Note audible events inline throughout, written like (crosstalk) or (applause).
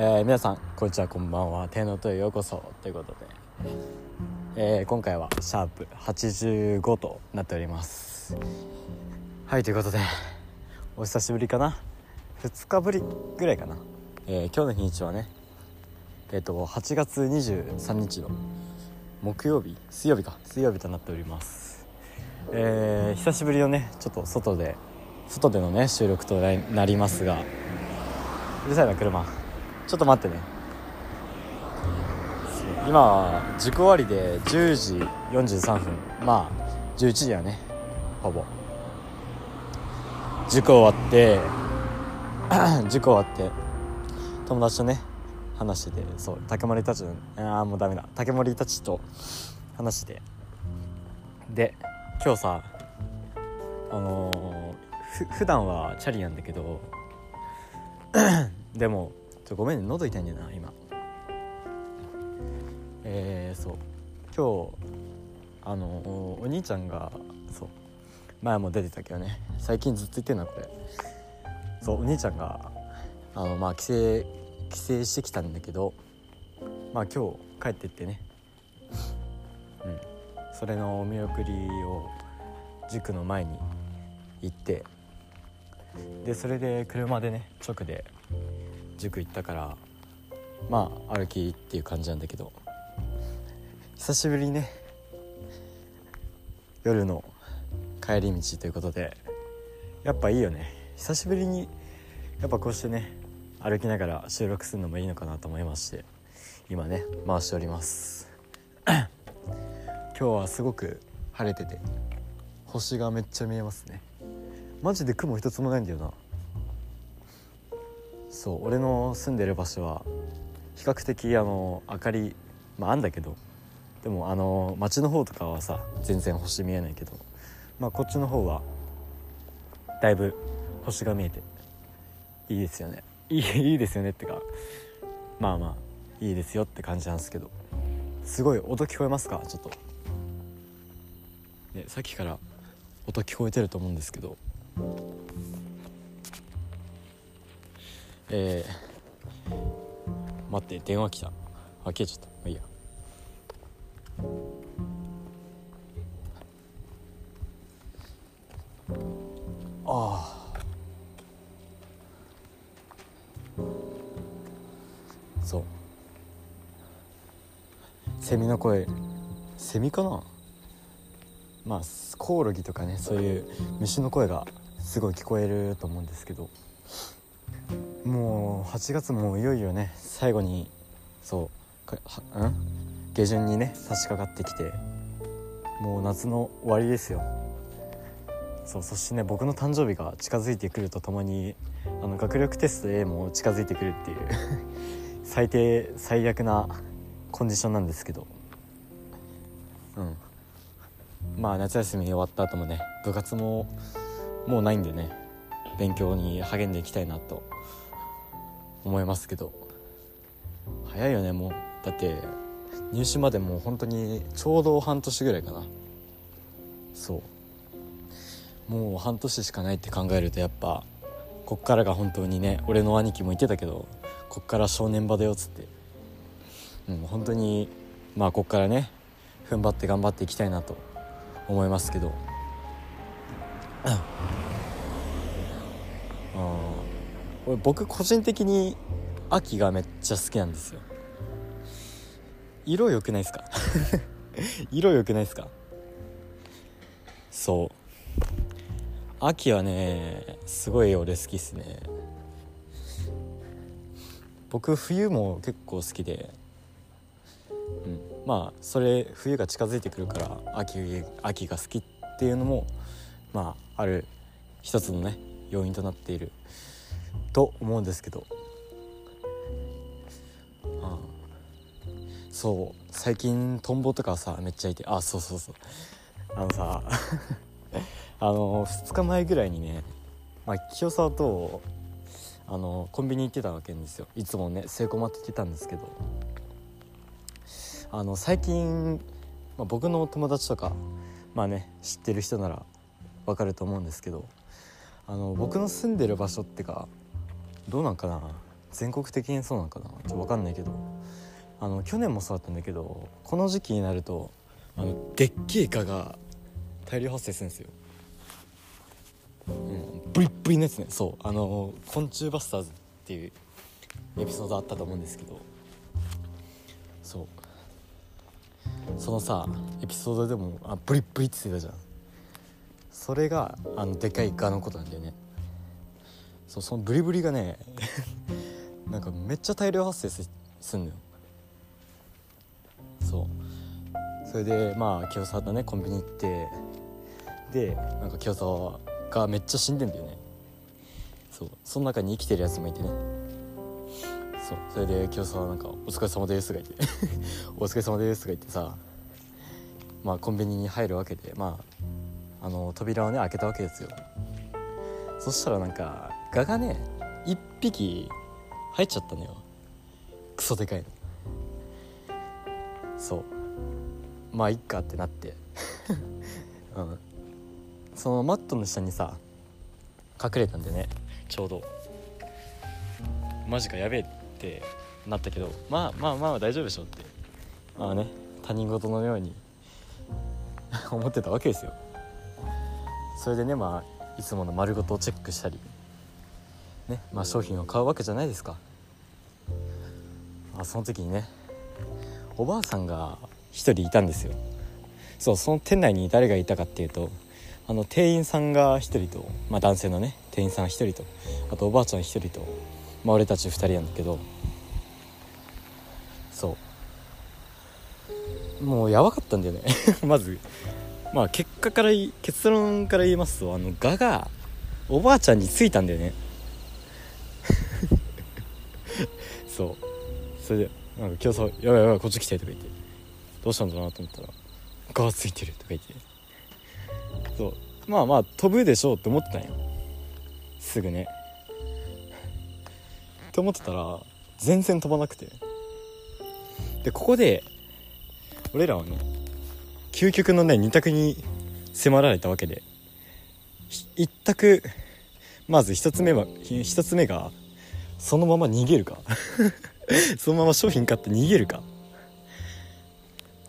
えー、皆さんこんにちはこんばんは。天皇とへようこそということで、えー、今回はシャープ85となっております。はいということでお久しぶりかな？2日ぶりぐらいかな、えー、今日の日にちはねえっ、と8月23日の木曜日水曜日か。水曜日となっております。えー、久しぶりのねちょっと外で外でのね収録となりますがうるさいな車ちょっと待ってね。今は塾終わりで10時43分。まあ11時やね。ほぼ。塾終わって (clears throat) 塾終わって友達とね話しててそう竹森たちのああもうダメだ。竹森たちと話して。で今日さあのー、ふ普段はチャリなんだけど (clears throat) でもちょごめんね喉痛いんだよな今。えー、そう。今日あのお兄ちゃんがそう。前も出てたけどね。最近ずっと言ってんなこれ。そうお兄ちゃんがあのまあ帰省帰省してきたんだけどまあ今日帰ってってね。うん。それのお見送りを塾の前に行ってでそれで車でね直で塾行ったからまあ歩きっていう感じなんだけど。久しぶりにね夜の帰り道ということでやっぱいいよね。久しぶりにやっぱこうしてね歩きながら収録するのもいいのかなと思いまして今ね回しております。(coughs) 今日はすごく晴れてて星がめっちゃ見えますね。マジで雲一つもないんだよな。そう俺の住んでる場所は比較的あの明かりまああんだけどでもあの街の方とかはさ全然星見えないけどまあこっちの方はだいぶ星が見えていいですよね。いいいいですよねってかまあまあいいですよって感じなんですけどすごい音聞こえますか？ちょっと、ね、さっきから音聞こえてると思うんですけど。えー、待って電話来た。あ消えちゃった。まあいいや。ああそう。セミの声セミかな？まあコオロギとかねそういう虫の声がすごい聞こえると思うんですけど。もう8月もいよいよね最後にそううん？下旬にね差し掛かってきてもう夏の終わりですよ。そうそしてね僕の誕生日が近づいてくるとともにあの学力テスト A も近づいてくるっていう (laughs) 最低最悪なコンディションなんですけど。うん。まあ夏休み終わった後もね部活ももうないんでね勉強に励んでいきたいなと思いますけど。早いよねもう。だって入試までもう本当にちょうど半年ぐらいかな。そう。もう半年しかないって考えるとやっぱこっからが本当にね俺の兄貴も言ってたけどこっから正念場だよっつって。うん本当にまあこっからね踏ん張って頑張っていきたいなと思いますけど。俺僕個人的に秋がめっちゃ好きなんですよ。色良くないですか？(laughs) 色良くないですか？そう。秋はねすごい俺好きっすね。僕冬も結構好きで、うん、まあそれ冬が近づいてくるから秋秋が好きっていうのもまあある一つのね要因となっている。と思うんですけど、うん、そう。最近トンボとかさめっちゃいて。あそうそうそう。あのさ (laughs) あの2日前ぐらいにね、まあ、清沢とあのコンビニ行ってたわけですよ。いつもねセイコマって言ってたんですけど。あの最近、まあ、僕の友達とかまあね知ってる人ならわかると思うんですけど。あの僕の住んでる場所ってかどうなんかな？全国的にそうなのかな？ちょっと分かんないけど。あの去年もそうだったんだけどこの時期になるとあのでっけえイカが大量発生するんですよ、うん、ブリッブリのやつね。そう。あの昆虫バスターズっていうエピソードあったと思うんですけど。そう。そのさエピソードでもあブリッブリって言ってたじゃん。それがあのでかいイカのことなんだよね。そうそのブリブリがね (laughs) なんかめっちゃ大量発生すすんのよ。そう。それでまあ清沢とねコンビニ行ってでなんか清沢がめっちゃ死んでんだよね。そう。その中に生きてるやつもいてね。そう。それで清沢なんか「お疲れ様です」とか言って「(laughs) お疲れ様です」とか言ってさまあコンビニに入るわけでまああの扉をね開けたわけですよ。そしたらなんかガがね1匹入っちゃったのよ。クソでかいの。そう。まあいっかってなって。(laughs) うん。そのマットの下にさ隠れたんでね。ちょうど。マジかやべえってなったけどまあまあまあ大丈夫でしょって。まあね他人事のように (laughs) 思ってたわけですよ。それでねまあいつもの丸ごとをチェックしたり。ねまあ商品を買うわけじゃないですか。あその時にねおばあさんが一人いたんですよ。そうその店内に誰がいたかっていうとあの店員さんが一人と、まあ、男性のね店員さん一人とあとおばあちゃん一人と、まあ、俺たち二人なんだけどそう。もうやばかったんだよね。(laughs) まずまあ結果から結論から言いますとあのガがおばあちゃんについたんだよね。そう。それでなんか今日さ「やばいやばいこっち来て」とか言って「どうしたんだな?」と思ったら「ガーついてる」とか言って。そう。まあまあ飛ぶでしょうって思ってたんよ。すぐね。って思ってたら全然飛ばなくて。でここで俺らはね究極のね2択に迫られたわけで。1択まず1つ目は1つ目がそのまま逃げるか？(laughs) そのまま商品買って逃げるか？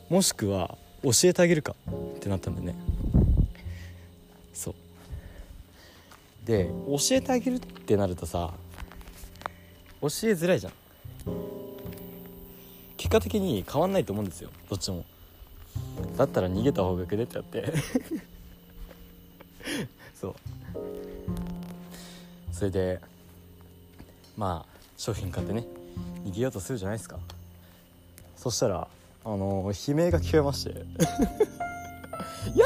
もしくは教えてあげるか？ってなったんだよね。そう。で教えてあげるってなるとさ教えづらいじゃん。結果的に変わんないと思うんですよどっちも。だったら逃げた方がくねってやって。(laughs) そう。それでまあ商品買ってね逃げようとするじゃないですかそしたらあの悲鳴が聞こえまして「(laughs) や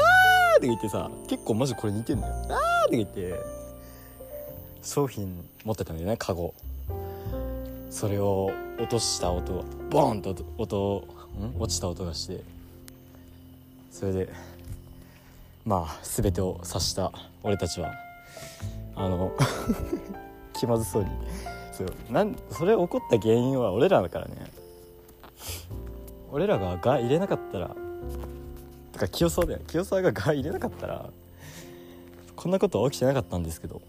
ー!」って言ってさ結構マジこれ似てんのよ「あー!」って言って商品持ってたんだよねカゴそれを落とした音ボーンと音ん落ちた音がしてそれでまあ全てを察した俺たちはあの (laughs) 気まずそうにそうなんそれ起こった原因は俺らだからね。俺らが「が」入れなかったらとか清沢だよ。清沢が「が」入れなかったらこんなことは起きてなかったんですけど。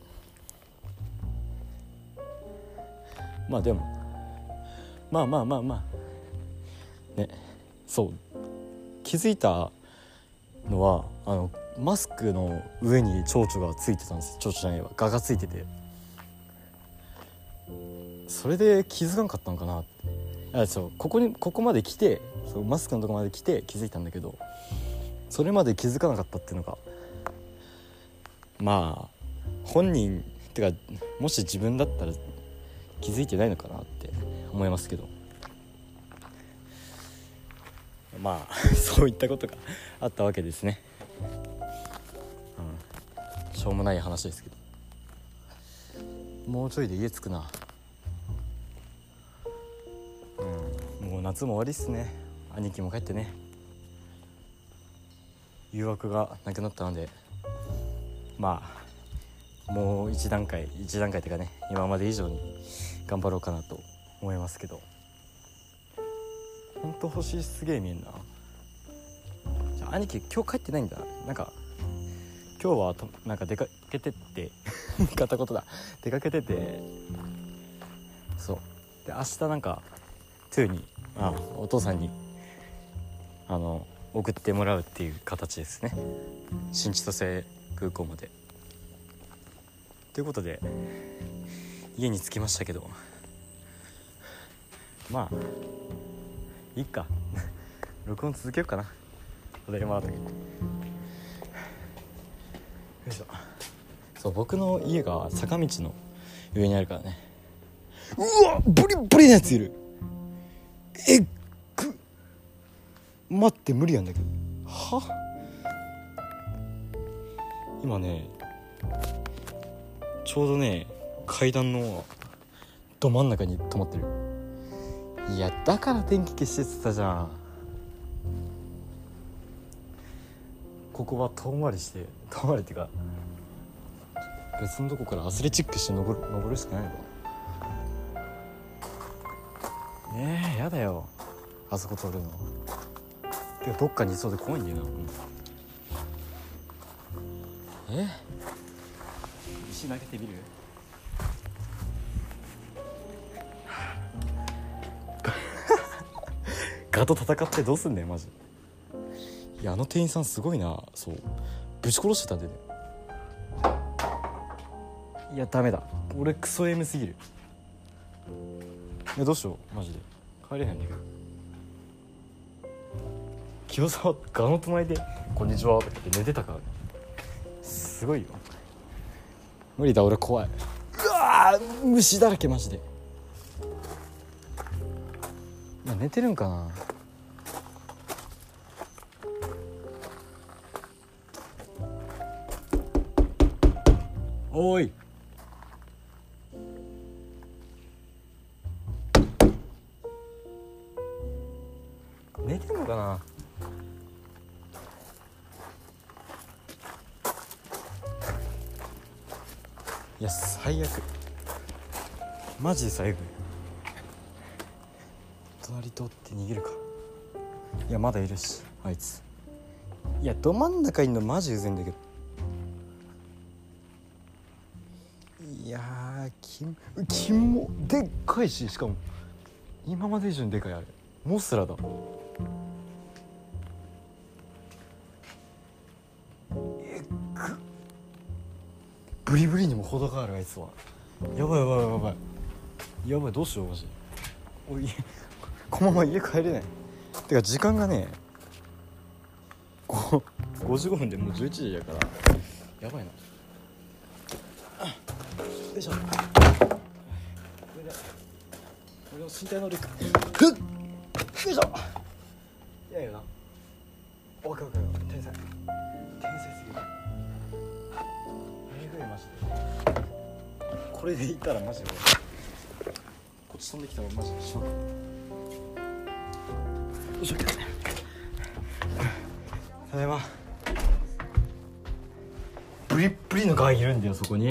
まあでもまあまあまあまあ。ね。そう。気づいたのはあのマスクの上に蝶々がついてたんです。蝶々じゃないわ。蛾がついてて。それで気づかんかったのかなって。あそうここにここまで来てそうマスクのとこまで来て気づいたんだけどそれまで気づかなかったっていうのがまあ本人ってかもし自分だったら気づいてないのかなって思いますけど。まあ (laughs) そういったことがあったわけですね、うん、しょうもない話ですけど。もうちょいで家着くな。うん。もう夏も終わりっすね。兄貴も帰ってね。誘惑がなくなったので。まあもう一段階一段階っていうかね今まで以上に頑張ろうかなと思いますけど。ほんと星すげえ見えんな。じゃあ兄貴今日帰ってないんだ。なんか今日はとなんか出かけてって (laughs) 片言だ。出かけててそう。で明日なんかトゥーにあお父さんにあの送ってもらうっていう形ですね。新千歳空港まで。ということで家に着きましたけど。まあいいか。(laughs) 録音続けようかな。踊り回ったけど。よいしょそう。僕の家が坂道の上にあるからね。うわブリブリなやついる。えっぐ待って無理やんだけど。は？今ねちょうどね階段のど真ん中に止まってる。いやだから電気消してたじゃんここは遠回りして (laughs) 遠回りっていうか別のとこからアスレチックして登る登るしかないの？かねえやだよ。あそこ通るの？てかどっかにいそうで怖いんだよな、うん、え？石投げてみる？(laughs) ガと戦ってどうすんねんマジいやあの店員さんすごいな。そう。ぶち殺してたんでね。いやダメだ。俺クソ M すぎる。いやどうしよう。マジで。帰れへんねんけど。清沢ガの隣で「こんにちは」とか言って寝てたからね。すごいよ。無理だ俺怖い。うわ虫だらけマジで。いや寝てるんかなおい。寝てんのかな？いや最悪。マジで最悪。隣通って逃げるか。いやまだいるしあいつ。いやど真ん中いんのマジうぜんだけど。いやーききもでっかいししかも今まで以上にでかいあれ。モスラだ。えっぐブリブリにも程があるあいつは。やばいやばいやばいやばい。どうしようマジおい (laughs) このまま家帰れない。てか時間がね5 55分でもう11時やからやばいな。あよいしょこれで俺の身体能力ふっよいしょいやいやなオッケーオッケー天才天才すぎるえぐいマジでこれでいったらマジでこっち飛ん。できたらマジでしょよいしょただいまブリッブリのガいるん。だよそこに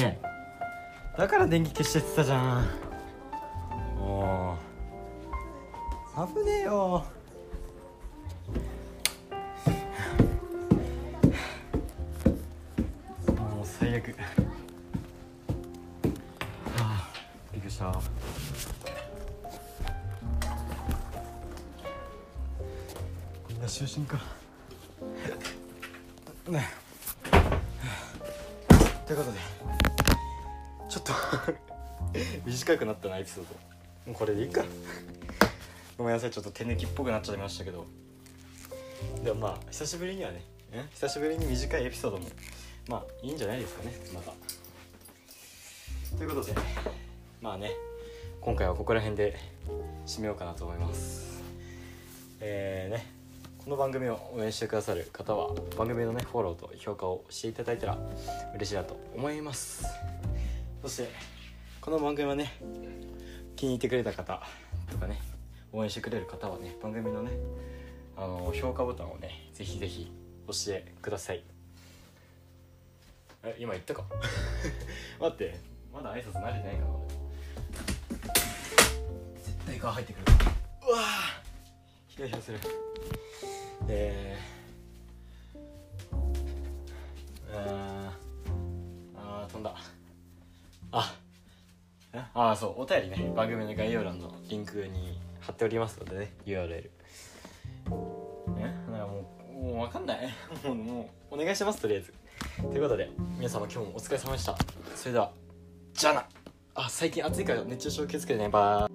だから電気消してってたじゃん。もう。危ねえよ。もう最悪。はあびっくりした。みんな就寝か。ねということでちょっと (laughs) 短くなったなエピソード。もうこれでいいか？ごめんなさいちょっと手抜きっぽくなっちゃいましたけど。でもまあ久しぶりにはねえ？久しぶりに短いエピソードもまあいいんじゃないですかねまだ。ということでまあね今回はここら辺で締めようかなと思います。えー、ねこの番組を応援してくださる方は番組のねフォローと評価をしていただいたら嬉しいなと思いますそしてこの番組はね気に入ってくれた方とかね応援してくれる方はね番組のねあの評価ボタンをねぜひぜひ押してください。え今言ったか？(laughs) 待って。まだ挨拶慣れてないかな俺絶対顔入ってくるうわヒヤヒヤする。えー、あーあそうお便りね番組の概要欄のリンクに貼っておりますのでね URL え？なんかもうもう分かんない。もうもうお願いしますとりあえず。ということで皆様今日もお疲れ様でした。それではじゃあな。あ最近暑いから熱中症気をつけてね。バイ